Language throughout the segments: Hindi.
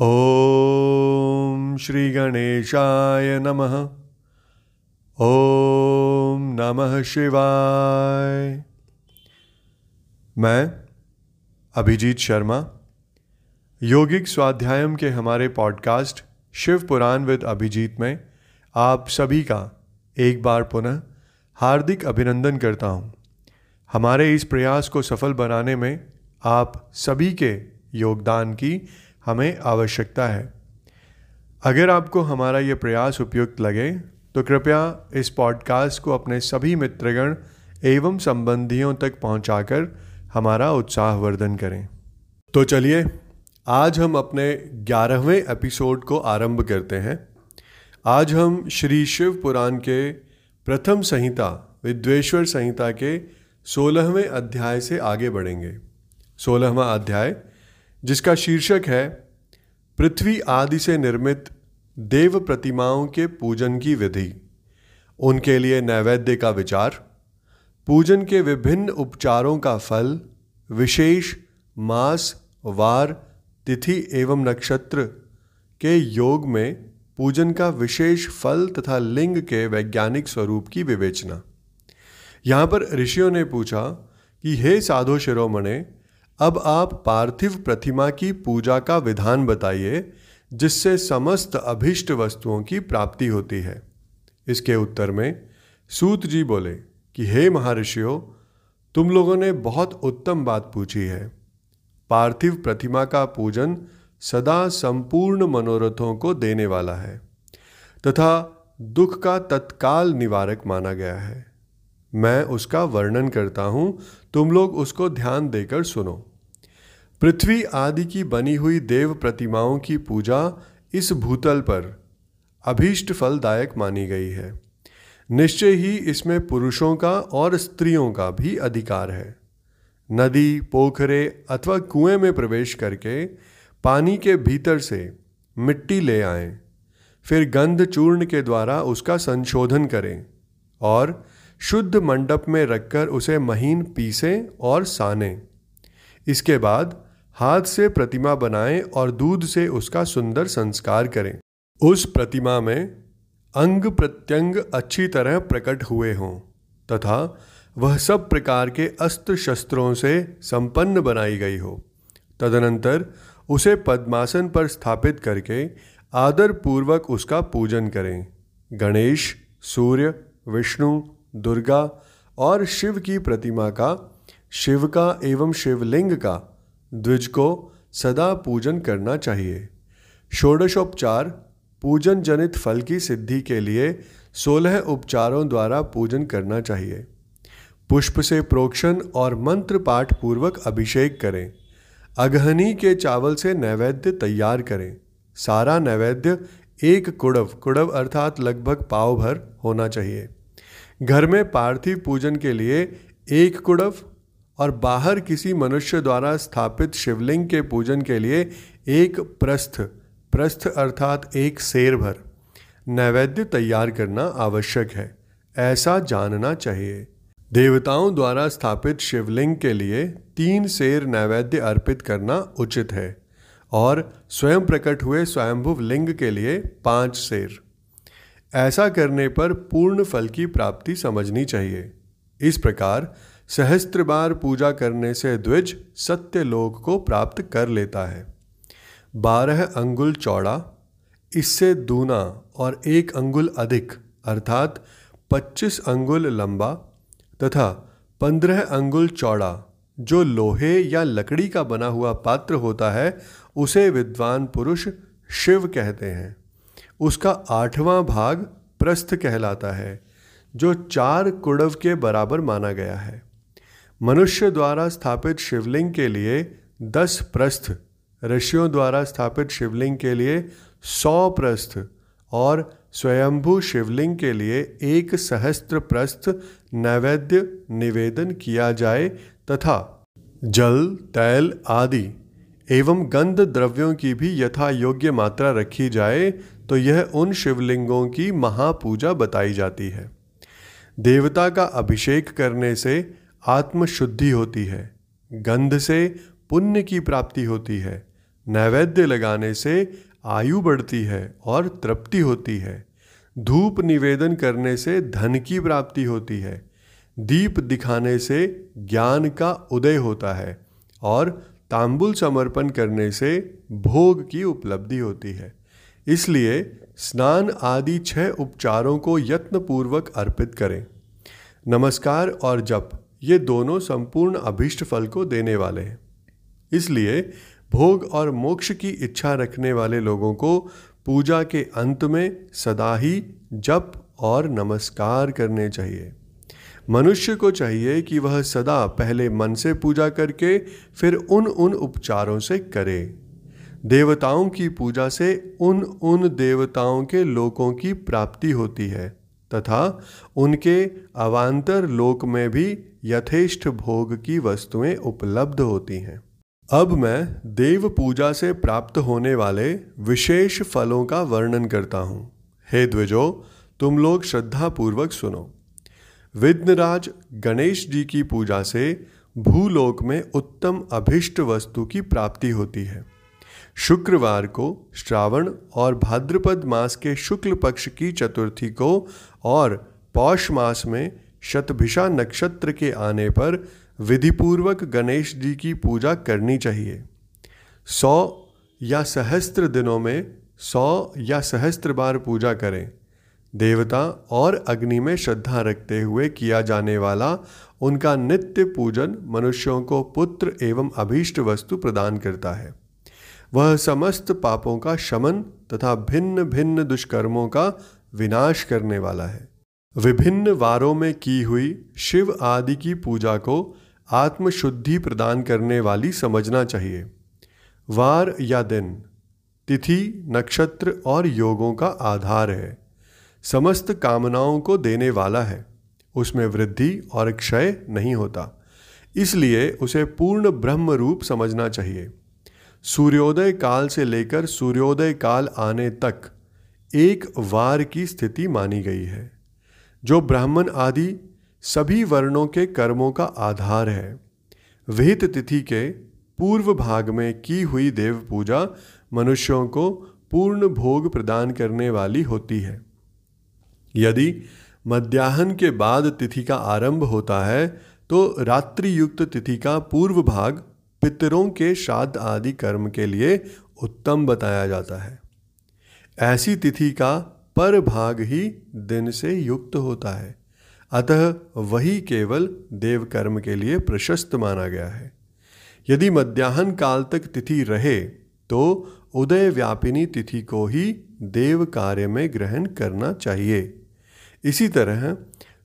ॐ श्रीगणेशाय नमः। ॐ नमः शिवाय। मैं, अभिजीत शर्मा, योगिक स्वाध्यायम के हमारे पॉडकास्ट शिव पुराण विद अभिजीत में आप सभी का एक बार पुनः हार्दिक अभिनंदन करता हूँ। हमारे इस प्रयास को सफल बनाने में आप सभी के योगदान की हमें आवश्यकता है। अगर आपको हमारा ये प्रयास उपयुक्त लगे तो कृपया इस पॉडकास्ट को अपने सभी मित्रगण एवं संबंधियों तक पहुंचाकर हमारा उत्साहवर्धन करें। तो चलिए, आज हम अपने ग्यारहवें एपिसोड को आरंभ करते हैं। आज हम श्री शिव पुराण के प्रथम संहिता, विद्वेश्वर संहिता के सोलहवें अध्याय से आगे बढ़ेंगे। सोलहवा अध्याय जिसका शीर्षक है, पृथ्वी आदि से निर्मित देव प्रतिमाओं के पूजन की विधि। उनके लिए नैवेद्य का विचार, पूजन के विभिन्न उपचारों का फल, विशेष मास, वार, तिथि एवं नक्षत्र के योग में पूजन का विशेष फल तथा लिंग के वैज्ञानिक स्वरूप की विवेचना। यहाँ पर ऋषियों ने पूछा कि, हे साधो शिरोमणे अब आप पार्थिव प्रतिमा की पूजा का विधान बताइए, जिससे समस्त अभिष्ट वस्तुओं की प्राप्ति होती है। इसके उत्तर में सूत जी बोले कि, हे महर्षियों, तुम लोगों ने बहुत उत्तम बात पूछी है। पार्थिव प्रतिमा का पूजन सदा संपूर्ण मनोरथों को देने वाला है तथा दुख का तत्काल निवारक माना गया है। मैं उसका वर्णन करता हूँ, तुम लोग उसको ध्यान देकर सुनो। पृथ्वी आदि की बनी हुई देव प्रतिमाओं की पूजा इस भूतल पर अभीष्ट फलदायक मानी गई है। निश्चय ही इसमें पुरुषों का और स्त्रियों का भी अधिकार है। नदी पोखरे अथवा कुएँ में प्रवेश करके पानी के भीतर से मिट्टी ले आएँ, फिर गंध चूर्ण के द्वारा उसका संशोधन करें और शुद्ध मंडप में रखकर उसे महीन पीसें और सानें। इसके बाद हाथ से प्रतिमा बनाएँ और दूध से उसका सुंदर संस्कार करें। उस प्रतिमा में अंग प्रत्यंग अच्छी तरह प्रकट हुए हों तथा वह सब प्रकार के अस्त्र शस्त्रों से संपन्न बनाई गई हो। तदनंतर उसे पद्मासन पर स्थापित करके आदर पूर्वक उसका पूजन करें। गणेश, सूर्य, विष्णु, दुर्गा और शिव की प्रतिमा का, शिव का एवं शिवलिंग का द्विज को सदा पूजन करना चाहिए। षोडशोपचार पूजन जनित फल की सिद्धि के लिए सोलह उपचारों द्वारा पूजन करना चाहिए। पुष्प से प्रोक्षण और मंत्र पाठ पूर्वक अभिषेक करें। अगहनी के चावल से नैवेद्य तैयार करें। सारा नैवेद्य एक कुड़व कुड़व अर्थात लगभग पाव भर होना चाहिए। घर में पार्थिव पूजन के लिए एक कुड़व और बाहर किसी मनुष्य द्वारा स्थापित शिवलिंग के पूजन के लिए एक प्रस्थ प्रस्थ अर्थात एक शेर भर। नैवेद्य तैयार करना आवश्यक है, ऐसा जानना चाहिए। देवताओं द्वारा स्थापित शिवलिंग के लिए तीन शेर नैवेद्य अर्पित करना उचित है और स्वयं प्रकट हुए स्वयंभुव लिंग के लिए पाँच शेर। ऐसा करने पर पूर्ण फल की प्राप्ति समझनी चाहिए। इस प्रकार सहस्त्र बार पूजा करने से द्विज सत्य लोक को प्राप्त कर लेता है। बारह अंगुल चौड़ा, इससे दूना और एक अंगुल अधिक, अर्थात पच्चीस अंगुल लंबा तथा पंद्रह अंगुल चौड़ा, जो लोहे या लकड़ी का बना हुआ पात्र होता है, उसे विद्वान पुरुष शिव कहते हैं। उसका आठवां भाग प्रस्थ कहलाता है, जो चार कुड़व के बराबर माना गया है। मनुष्य द्वारा स्थापित शिवलिंग के लिए दस प्रस्थ, ऋषियों द्वारा स्थापित शिवलिंग के लिए सौ प्रस्थ और स्वयंभू शिवलिंग के लिए एक सहस्त्र प्रस्थ नैवेद्य निवेदन किया जाए तथा जल, तैल आदि एवं गंध द्रव्यों की भी यथा योग्य मात्रा रखी जाए तो यह उन शिवलिंगों की महापूजा बताई जाती है। देवता का अभिषेक करने से आत्मशुद्धि होती है, गंध से पुण्य की प्राप्ति होती है, नैवेद्य लगाने से आयु बढ़ती है और तृप्ति होती है, धूप निवेदन करने से धन की प्राप्ति होती है, दीप दिखाने से ज्ञान का उदय होता है और तांबुल समर्पण करने से भोग की उपलब्धि होती है। इसलिए स्नान आदि छह उपचारों को यत्नपूर्वक अर्पित करें। नमस्कार और जप। ये दोनों संपूर्ण अभिष्ट फल को देने वाले हैं। इसलिए भोग और मोक्ष की इच्छा रखने वाले लोगों को पूजा के अंत में सदा ही जप और नमस्कार करने चाहिए। मनुष्य को चाहिए कि वह सदा पहले मन से पूजा करके फिर उन उन उपचारों से करे। देवताओं की पूजा से उन उन देवताओं के लोकों की प्राप्ति होती है। तथा उनके अवान्तर लोक में भी यथेष्ट भोग की वस्तुएँ उपलब्ध होती हैं। अब मैं देव पूजा से प्राप्त होने वाले विशेष फलों का वर्णन करता हूँ। हे द्विजो, तुम लोग श्रद्धापूर्वक सुनो। विघ्नराज गणेश जी की पूजा से भूलोक में उत्तम अभिष्ट वस्तु की प्राप्ति होती है। शुक्रवार को श्रावण और भाद्रपद मास के शुक्ल पक्ष की चतुर्थी को और पौष मास में शतभिषा नक्षत्र के आने पर विधिपूर्वक गणेश जी की पूजा करनी चाहिए। सौ या सहस्त्र दिनों में सौ या सहस्त्र बार पूजा करें। देवता और अग्नि में श्रद्धा रखते हुए किया जाने वाला उनका नित्य पूजन मनुष्यों को पुत्र एवं अभीष्ट वस्तु प्रदान करता है। वह समस्त पापों का शमन तथा भिन्न भिन्न दुष्कर्मों का विनाश करने वाला है। विभिन्न वारों में की हुई शिव आदि की पूजा को आत्मशुद्धि प्रदान करने वाली समझना चाहिए। वार या दिन, तिथि, नक्षत्र और योगों का आधार है। समस्त कामनाओं को देने वाला है, उसमें वृद्धि और क्षय नहीं होता। इसलिए उसे पूर्ण ब्रह्म रूप समझना चाहिए। सूर्योदय काल से लेकर सूर्योदय काल आने तक एक वार की स्थिति मानी गई है, जो ब्राह्मण आदि सभी वर्णों के कर्मों का आधार है। विहित तिथि के पूर्व भाग में की हुई देव पूजा मनुष्यों को पूर्ण भोग प्रदान करने वाली होती है। यदि मध्याह्न के बाद तिथि का आरंभ होता है तो रात्रि युक्त तिथि का पूर्व भाग पितरों के श्राद्ध आदि कर्म के लिए उत्तम बताया जाता है। ऐसी तिथि का पर भाग ही दिन से युक्त होता है। अतः वही केवल देव कर्म के लिए प्रशस्त माना गया है। यदि मध्याह्न काल तक तिथि रहे तो उदय व्यापिनी तिथि को ही देव कार्य में ग्रहण करना चाहिए। इसी तरह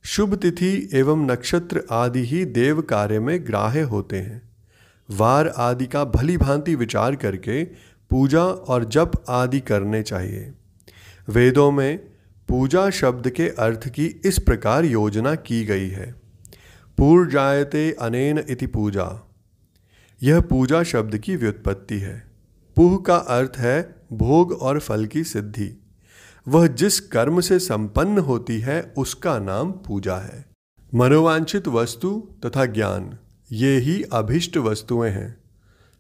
शुभ तिथि एवं नक्षत्र आदि ही देव कार्य में ग्राह्य होते हैं। वार आदि का भली भांति विचार करके पूजा और जप आदि करने चाहिए। वेदों में पूजा शब्द के अर्थ की इस प्रकार योजना की गई है। पूर्व जायते अनेन इति पूजा। यह पूजा शब्द की व्युत्पत्ति है। पुह का अर्थ है भोग और फल की सिद्धि। वह जिस कर्म से संपन्न होती है, उसका नाम पूजा है। मनोवांछित वस्तु तथा ज्ञान। ये ही अभिष्ट वस्तुएँ हैं।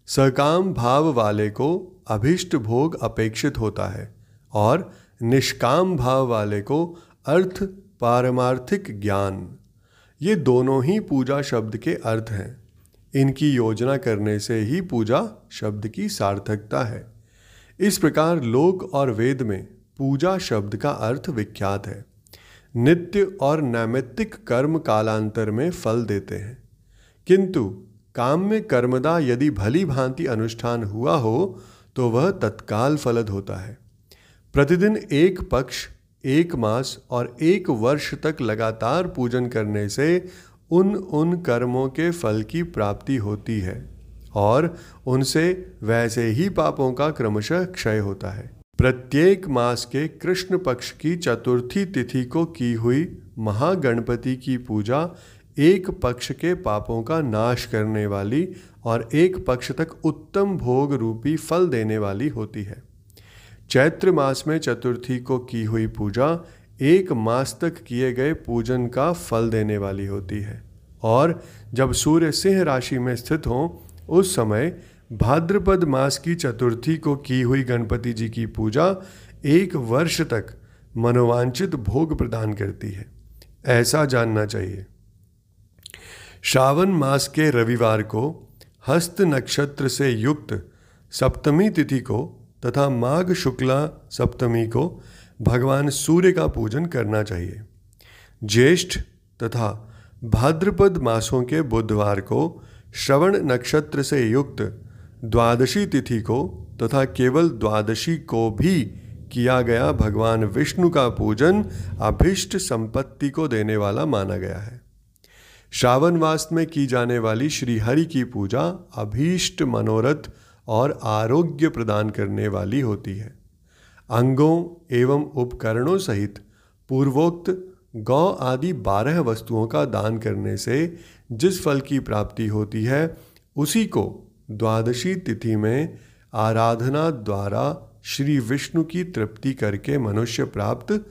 सकाम भाव वाले को अभिष्ट भोग अपेक्षित होता है और निष्काम भाव वाले को अर्थ पारमार्थिक ज्ञान। ये दोनों ही पूजा शब्द के अर्थ हैं। इनकी योजना करने से ही पूजा शब्द की सार्थकता है। इस प्रकार लोक और वेद में पूजा शब्द का अर्थ विख्यात है। नित्य और नैमित्तिक कर्म कालांतर में फल देते हैं। किंतु काम में कर्मदा यदि भली भांति अनुष्ठान हुआ हो तो वह तत्काल फलद होता है। प्रतिदिन एक पक्ष, एक मास और एक वर्ष तक लगातार पूजन करने से उन उन कर्मों के फल की प्राप्ति होती है और उनसे वैसे ही पापों का क्रमशः क्षय होता है। प्रत्येक मास के कृष्ण पक्ष की चतुर्थी तिथि को की हुई महागणपति की पूजा एक पक्ष के पापों का नाश करने वाली और एक पक्ष तक उत्तम भोग रूपी फल देने वाली होती है। चैत्र मास में चतुर्थी को की हुई पूजा एक मास तक किए गए पूजन का फल देने वाली होती है। और जब सूर्य सिंह राशि में स्थित हों, उस समय भाद्रपद मास की चतुर्थी को की हुई गणपति जी की पूजा एक वर्ष तक मनोवांचित भोग प्रदान करती है। ऐसा जानना चाहिए। श्रावण मास के रविवार को हस्त नक्षत्र से युक्त सप्तमी तिथि को तथा माघ शुक्ला सप्तमी को भगवान सूर्य का पूजन करना चाहिए। ज्येष्ठ तथा भाद्रपद मासों के बुधवार को श्रवण नक्षत्र से युक्त द्वादशी तिथि को तथा केवल द्वादशी को भी किया गया भगवान विष्णु का पूजन अभिष्ट संपत्ति को देने वाला माना गया है। श्रावण मास में की जाने वाली श्री हरि की पूजा अभीष्ट मनोरथ और आरोग्य प्रदान करने वाली होती है। अंगों एवं उपकरणों सहित पूर्वोक्त गौ आदि बारह वस्तुओं का दान करने से जिस फल की प्राप्ति होती है, उसी को द्वादशी तिथि में आराधना द्वारा श्री विष्णु की तृप्ति करके मनुष्य प्राप्त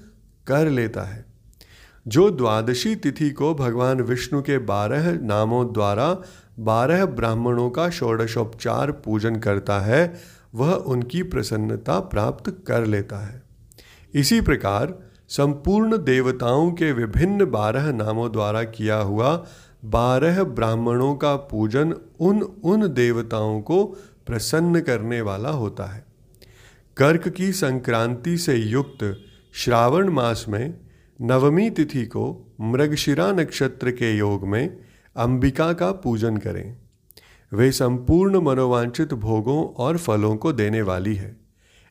कर लेता है। जो द्वादशी तिथि को भगवान विष्णु के बारह नामों द्वारा बारह ब्राह्मणों का षोडशोपचार पूजन करता है, वह उनकी प्रसन्नता प्राप्त कर लेता है। इसी प्रकार संपूर्ण देवताओं के विभिन्न बारह नामों द्वारा किया हुआ बारह ब्राह्मणों का पूजन उन उन देवताओं को प्रसन्न करने वाला होता है। कर्क की संक्रांति से युक्त श्रावण मास में नवमी तिथि को मृगशिरा नक्षत्र के योग में अंबिका का पूजन करें। वे संपूर्ण मनोवांछित भोगों और फलों को देने वाली है।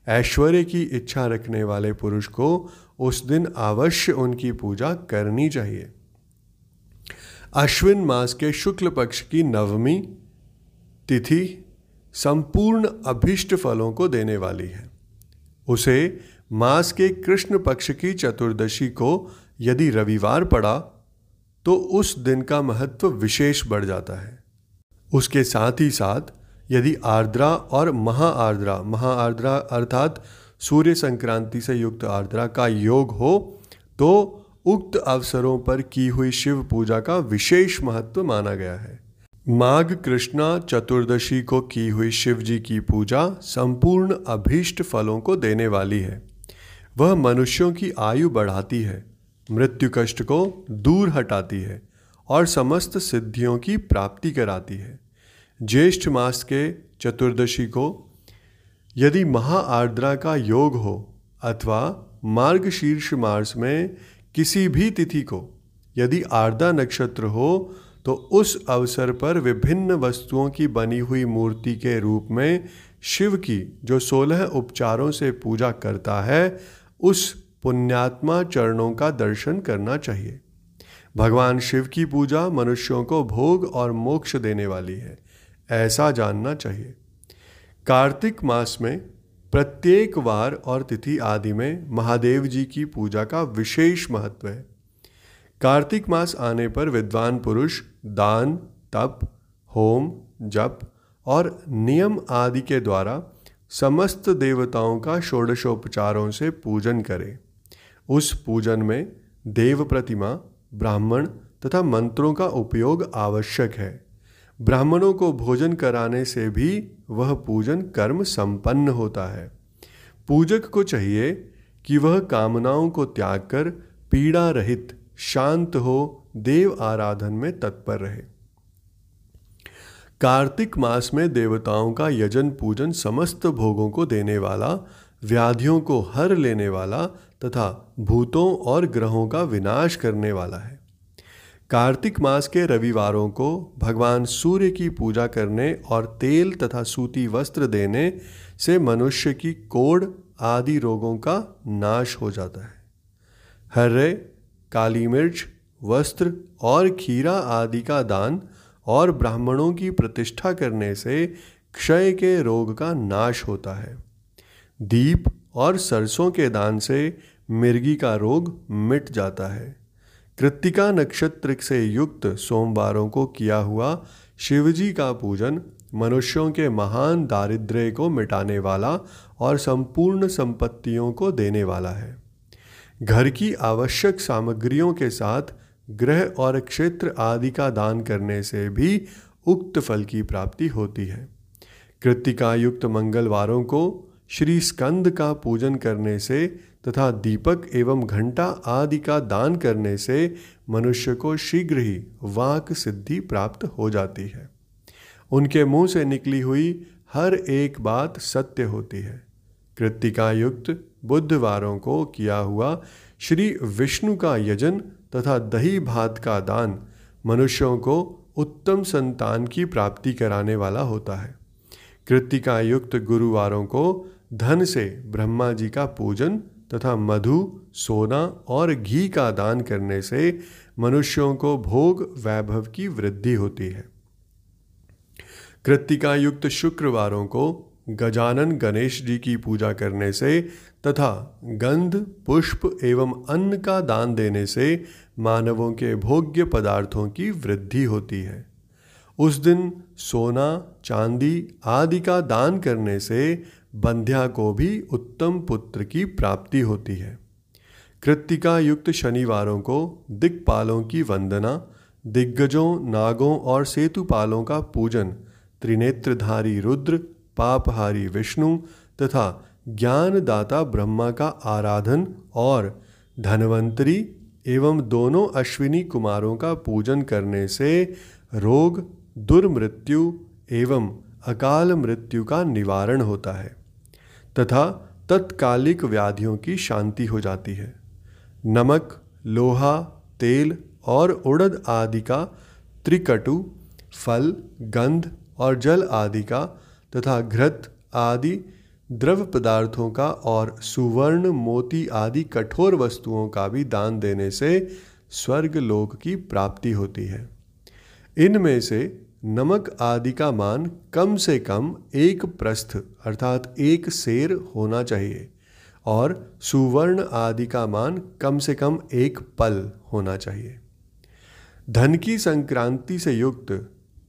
ऐश्वर्य की इच्छा रखने वाले पुरुष को उस दिन अवश्य उनकी पूजा करनी चाहिए। अश्विन मास के शुक्ल पक्ष की नवमी तिथि संपूर्ण अभिष्ट फलों को देने वाली है। उसे मास के कृष्ण पक्ष की चतुर्दशी को यदि रविवार पड़ा तो उस दिन का महत्व विशेष बढ़ जाता है। उसके साथ ही साथ, यदि आर्द्रा और महाआर्द्रा महाआर्द्रा अर्थात सूर्य संक्रांति से युक्त आर्द्रा का योग हो तो उक्त अवसरों पर की हुई शिव पूजा का विशेष महत्व माना गया है। माघ कृष्णा चतुर्दशी को की हुई शिव जी की पूजा संपूर्ण अभीष्ट फलों को देने वाली है। वह मनुष्यों की आयु बढ़ाती है, मृत्यु कष्ट को दूर हटाती है और समस्त सिद्धियों की प्राप्ति कराती है। ज्येष्ठ मास के चतुर्दशी को यदि महाआर्द्रा का योग हो अथवा मार्ग शीर्ष में किसी भी तिथि को यदि आर्द्रा नक्षत्र हो तो उस अवसर पर विभिन्न वस्तुओं की बनी हुई मूर्ति के रूप में शिव की जो सोलह उपचारों से पूजा करता है उस पुण्यात्मा चरणों का दर्शन करना चाहिए। भगवान शिव की पूजा मनुष्यों को भोग और मोक्ष देने वाली है, ऐसा जानना चाहिए। कार्तिक मास में प्रत्येक वार और तिथि आदि में महादेव जी की पूजा का विशेष महत्व है। कार्तिक मास आने पर विद्वान पुरुष दान, तप, होम, जप और नियम आदि के द्वारा समस्त देवताओं का षोडशोपचारों से पूजन करें। उस पूजन में देव प्रतिमा, ब्राह्मण तथा मंत्रों का उपयोग आवश्यक है। ब्राह्मणों को भोजन कराने से भी वह पूजन कर्म संपन्न होता है। पूजक को चाहिए कि वह कामनाओं को त्याग कर पीड़ा रहित, शांत हो, देव आराधन में तत्पर रहे। कार्तिक मास में देवताओं का यजन पूजन समस्त भोगों को देने वाला, व्याधियों को हर लेने वाला तथा भूतों और ग्रहों का विनाश करने वाला है। कार्तिक मास के रविवारों को भगवान सूर्य की पूजा करने और तेल तथा सूती वस्त्र देने से मनुष्य की कोड़ आदि रोगों का नाश हो जाता है। हर्रे, काली मिर्च, वस्त्र और खीरा आदि का दान और ब्राह्मणों की प्रतिष्ठा करने से क्षय के रोग का नाश होता है। दीप और सरसों के दान से मिर्गी का रोग मिट जाता है। कृतिका नक्षत्र से युक्त सोमवारों को किया हुआ शिवजी का पूजन मनुष्यों के महान दारिद्र्य को मिटाने वाला और संपूर्ण संपत्तियों को देने वाला है। घर की आवश्यक सामग्रियों के साथ ग्रह और क्षेत्र आदि का दान करने से भी उक्त फल की प्राप्ति होती है। कृतिका युक्त मंगलवारों को श्री स्कंद का पूजन करने से तथा दीपक एवं घंटा आदि का दान करने से मनुष्य को शीघ्र ही वाक सिद्धि प्राप्त हो जाती है। उनके मुँह से निकली हुई हर एक बात सत्य होती है। कृतिका युक्त बुधवारों को किया हुआ श्री विष्णु का यजन तथा दही भात का दान मनुष्यों को उत्तम संतान की प्राप्ति कराने वाला होता है। कृतिका युक्त गुरुवारों को धन से ब्रह्मा जी का पूजन तथा मधु, सोना और घी का दान करने से मनुष्यों को भोग वैभव की वृद्धि होती है। कृतिका युक्त शुक्रवारों को गजानन गणेश जी की पूजा करने से तथा गंध, पुष्प एवं अन्न का दान देने से मानवों के भोग्य पदार्थों की वृद्धि होती है। उस दिन सोना, चांदी आदि का दान करने से बंध्या को भी उत्तम पुत्र की प्राप्ति होती है। कृतिका युक्त शनिवारों को दिक्पालों की वंदना, दिग्गजों, नागों और सेतुपालों का पूजन, त्रिनेत्रधारी रुद्र, पापहारी विष्णु तथा ज्ञानदाता ब्रह्मा का आराधन और धनवंतरी एवं दोनों अश्विनी कुमारों का पूजन करने से रोग, दुर्मृत्यु एवं अकाल मृत्यु का निवारण होता है, तथा तत्कालिक व्याधियों की शांति हो जाती है। नमक, लोहा, तेल और उड़द आदि का त्रिकटु, फल, गंध और जल आदि का तथा घृत आदि द्रव पदार्थों का और सुवर्ण, मोती आदि कठोर वस्तुओं का भी दान देने से स्वर्ग लोक की प्राप्ति होती है। इनमें से नमक आदि का मान कम से कम एक प्रस्थ, अर्थात एक शेर होना चाहिए और सुवर्ण आदि का मान कम से कम एक पल होना चाहिए। धन की संक्रांति से युक्त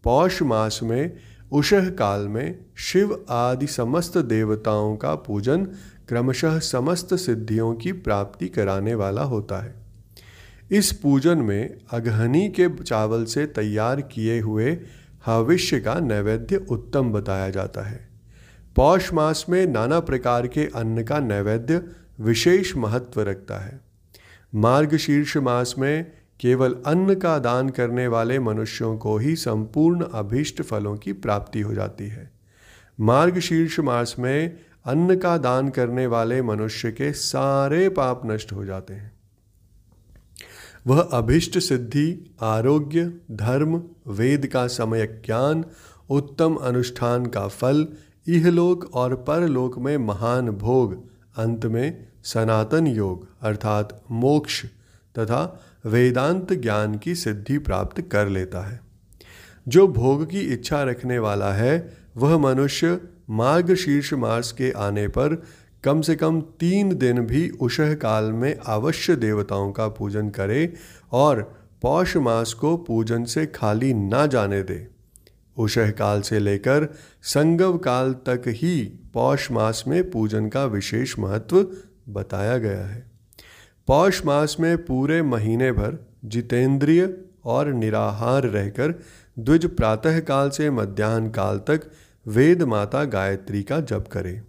पौष मास में उषह काल में शिव आदि समस्त देवताओं का पूजन क्रमशः समस्त सिद्धियों की प्राप्ति कराने वाला होता है। इस पूजन में अगहनी के चावल से तैयार किए हुए हविष्य का नैवेद्य उत्तम बताया जाता है। पौष मास में नाना प्रकार के अन्न का नैवेद्य विशेष महत्व रखता है। मार्ग शीर्ष मास में केवल अन्न का दान करने वाले मनुष्यों को ही संपूर्ण अभीष्ट फलों की प्राप्ति हो जाती है। मार्ग शीर्ष मास में अन्न का दान करने वाले मनुष्य के सारे पाप नष्ट हो जाते हैं। वह अभिष्ट सिद्धि, आरोग्य, धर्म, वेद का समय ज्ञान, उत्तम अनुष्ठान का फल, इहलोक और परलोक में महान भोग, अंत में सनातन योग, अर्थात मोक्ष तथा वेदांत ज्ञान की सिद्धि प्राप्त कर लेता है। जो भोग की इच्छा रखने वाला है, वह मनुष्य मार्ग शीर्ष मार्स के आने पर कम से कम तीन दिन भी उषह काल में अवश्य देवताओं का पूजन करे और पौष मास को पूजन से खाली ना जाने दे। उषह काल से लेकर संगव काल तक ही पौष मास में पूजन का विशेष महत्व बताया गया है। पौष मास में पूरे महीने भर जितेंद्रिय और निराहार रहकर द्विज प्रातः काल से मध्यान्ह काल तक वेद माता गायत्री का जप करें।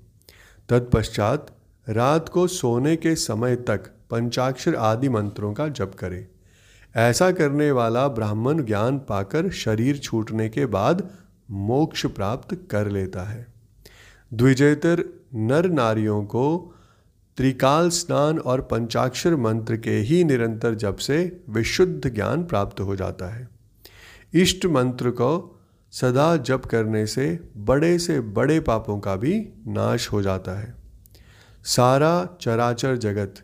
तत्पश्चात रात को सोने के समय तक पंचाक्षर आदि मंत्रों का जप करे। ऐसा करने वाला ब्राह्मण ज्ञान पाकर शरीर छूटने के बाद मोक्ष प्राप्त कर लेता है। द्विजेतर नर नारियों को त्रिकाल स्नान और पंचाक्षर मंत्र के ही निरंतर जप से विशुद्ध ज्ञान प्राप्त हो जाता है। इष्ट मंत्र को सदा जप करने से बड़े से बड़े पापों का भी नाश हो जाता है। सारा चराचर जगत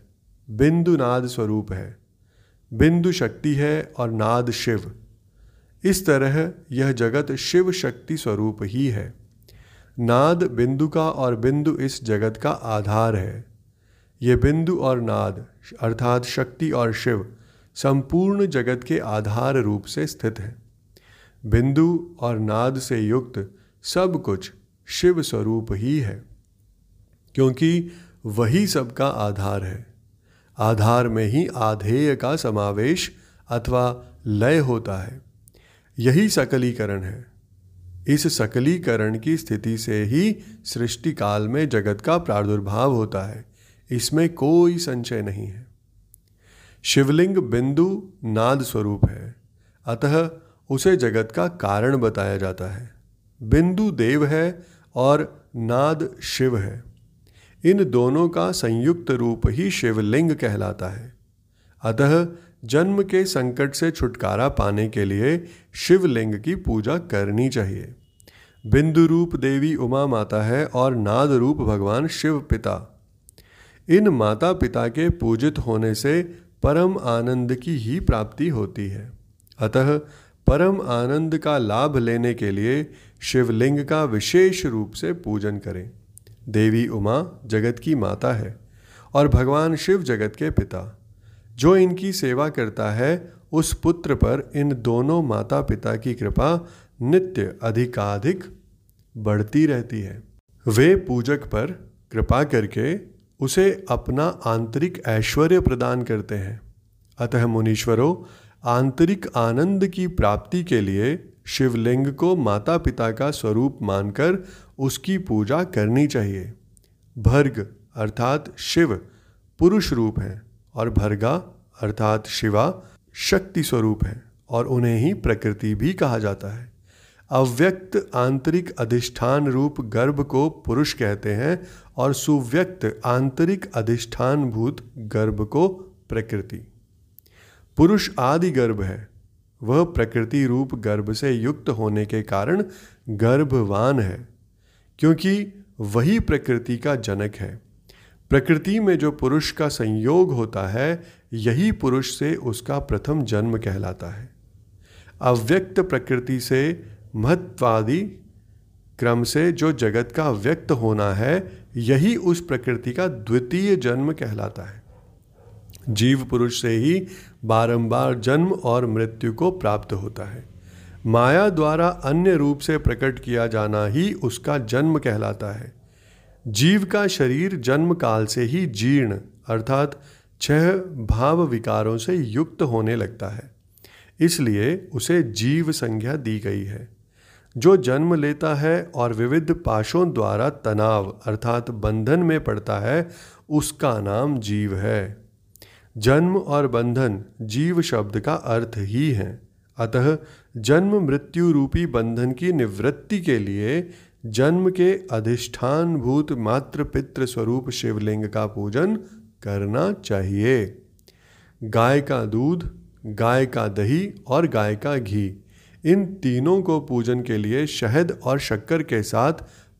बिंदु नाद स्वरूप है। बिंदु शक्ति है और नाद शिव। इस तरह यह जगत शिव शक्ति स्वरूप ही है। नाद बिंदु का और बिंदु इस जगत का आधार है। ये बिंदु और नाद, अर्थात शक्ति और शिव, संपूर्ण जगत के आधार रूप से स्थित है। बिंदु और नाद से युक्त सब कुछ शिव स्वरूप ही है, क्योंकि वही सबका आधार है। आधार में ही आधेय का समावेश अथवा लय होता है। यही सकलीकरण है। इस सकलीकरण की स्थिति से ही सृष्टि काल में जगत का प्रादुर्भाव होता है। इसमें कोई संचय नहीं है। शिवलिंग बिंदु नाद स्वरूप है। अतः उसे जगत का कारण बताया जाता है। बिंदु देव है और नाद शिव है। इन दोनों का संयुक्त रूप ही शिवलिंग कहलाता है। अतः जन्म के संकट से छुटकारा पाने के लिए शिवलिंग की पूजा करनी चाहिए। बिंदु रूप देवी उमा माता है और नाद रूप भगवान शिव पिता। इन माता पिता के पूजित होने से परम आनंद की ही प्राप्ति होती है। अतः परम आनंद का लाभ लेने के लिए शिवलिंग का विशेष रूप से पूजन करें। देवी उमा जगत की माता है और भगवान शिव जगत के पिता। जो इनकी सेवा करता है, उस पुत्र पर इन दोनों माता पिता की कृपा नित्य अधिकाधिक बढ़ती रहती है। वे पूजक पर कृपा करके उसे अपना आंतरिक ऐश्वर्य प्रदान करते हैं। अतः मुनीश्वरों, आंतरिक आनंद की प्राप्ति के लिए शिवलिंग को माता पिता का स्वरूप मानकर उसकी पूजा करनी चाहिए। भर्ग अर्थात शिव पुरुष रूप हैं और भर्गा अर्थात शिवा शक्ति स्वरूप है और उन्हें ही प्रकृति भी कहा जाता है। अव्यक्त आंतरिक अधिष्ठान रूप गर्भ को पुरुष कहते हैं और सुव्यक्त आंतरिक अधिष्ठान भूत गर्भ को प्रकृति। पुरुष आदि गर्भ है। वह प्रकृति रूप गर्भ से युक्त होने के कारण गर्भवान है, क्योंकि वही प्रकृति का जनक है। प्रकृति में जो पुरुष का संयोग होता है, यही पुरुष से उसका प्रथम जन्म कहलाता है। अव्यक्त प्रकृति से महत्वादि क्रम से जो जगत का व्यक्त होना है यही उस प्रकृति का द्वितीय जन्म कहलाता है। जीव पुरुष से ही बारंबार जन्म और मृत्यु को प्राप्त होता है। माया द्वारा अन्य रूप से प्रकट किया जाना ही उसका जन्म कहलाता है। जीव का शरीर जन्म काल से ही जीर्ण, अर्थात छह भाव विकारों से युक्त होने लगता है। इसलिए उसे जीव संज्ञा दी गई है। जो जन्म लेता है और विविध पाशों द्वारा तनाव अर्थात बंधन में पड़ता है, उसका नाम जीव है। जन्म और बंधन जीव शब्द का अर्थ ही है। अतः जन्म मृत्यु रूपी बंधन की निवृत्ति के लिए जन्म के अधिष्ठान भूत मात्र पितृ स्वरूप शिवलिंग का पूजन करना चाहिए। गाय का दूध, गाय का दही और गाय का घी। इन तीनों को पूजन के लिए शहद और शक्कर के साथ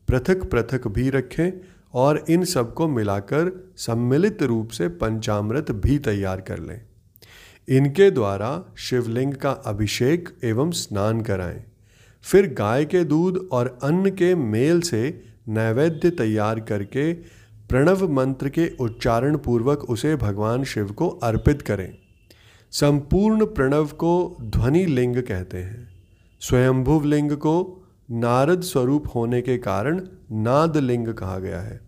पृथक पृथक भी रखें और इन सबको मिलाकर सम्मिलित रूप से पंचामृत भी तैयार कर लें। इनके द्वारा शिवलिंग का अभिषेक एवं स्नान कराएँ। फिर गाय के दूध और अन्न के मेल से नैवेद्य तैयार करके प्रणव मंत्र के उच्चारण पूर्वक उसे भगवान शिव को अर्पित करें। संपूर्ण प्रणव को ध्वनि लिंग कहते हैं। स्वयंभुव लिंग को नारद स्वरूप होने के कारण नाद लिंग कहा गया है।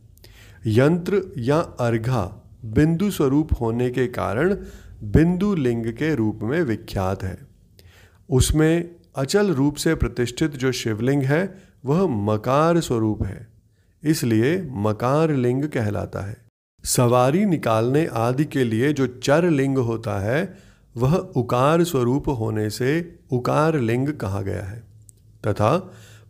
यंत्र या अर्घा बिंदु स्वरूप होने के कारण बिंदु लिंग के रूप में विख्यात है। उसमें अचल रूप से प्रतिष्ठित जो शिवलिंग है, वह मकार स्वरूप है। इसलिए मकार लिंग कहलाता है। सवारी निकालने आदि के लिए जो चर लिंग होता है वह उकार स्वरूप होने से उकार लिंग कहा गया है, तथा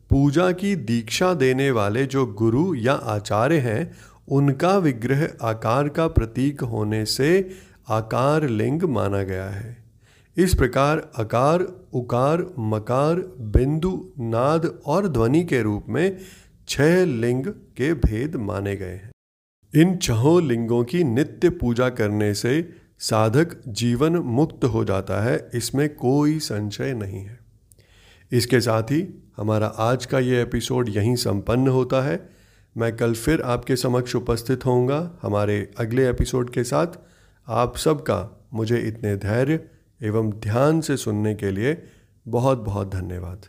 पूजा की दीक्षा देने वाले जो गुरु या आचार्य हैं, उनका विग्रह आकार का प्रतीक होने से आकार लिंग माना गया है। इस प्रकार अकार उकार, मकार, बिंदु, नाद और ध्वनि के रूप में छह लिंग के भेद माने गए हैं। इन छहों लिंगों की नित्य पूजा करने से साधक जीवन मुक्त हो जाता है, इसमें कोई संशय नहीं है। इसके साथ ही हमारा आज का ये एपिसोड यहीं संपन्न होता है। मैं कल फिर आपके समक्ष उपस्थित होऊँगा हमारे अगले एपिसोड के साथ। आप सबका मुझे इतने धैर्य एवं ध्यान से सुनने के लिए बहुत बहुत धन्यवाद।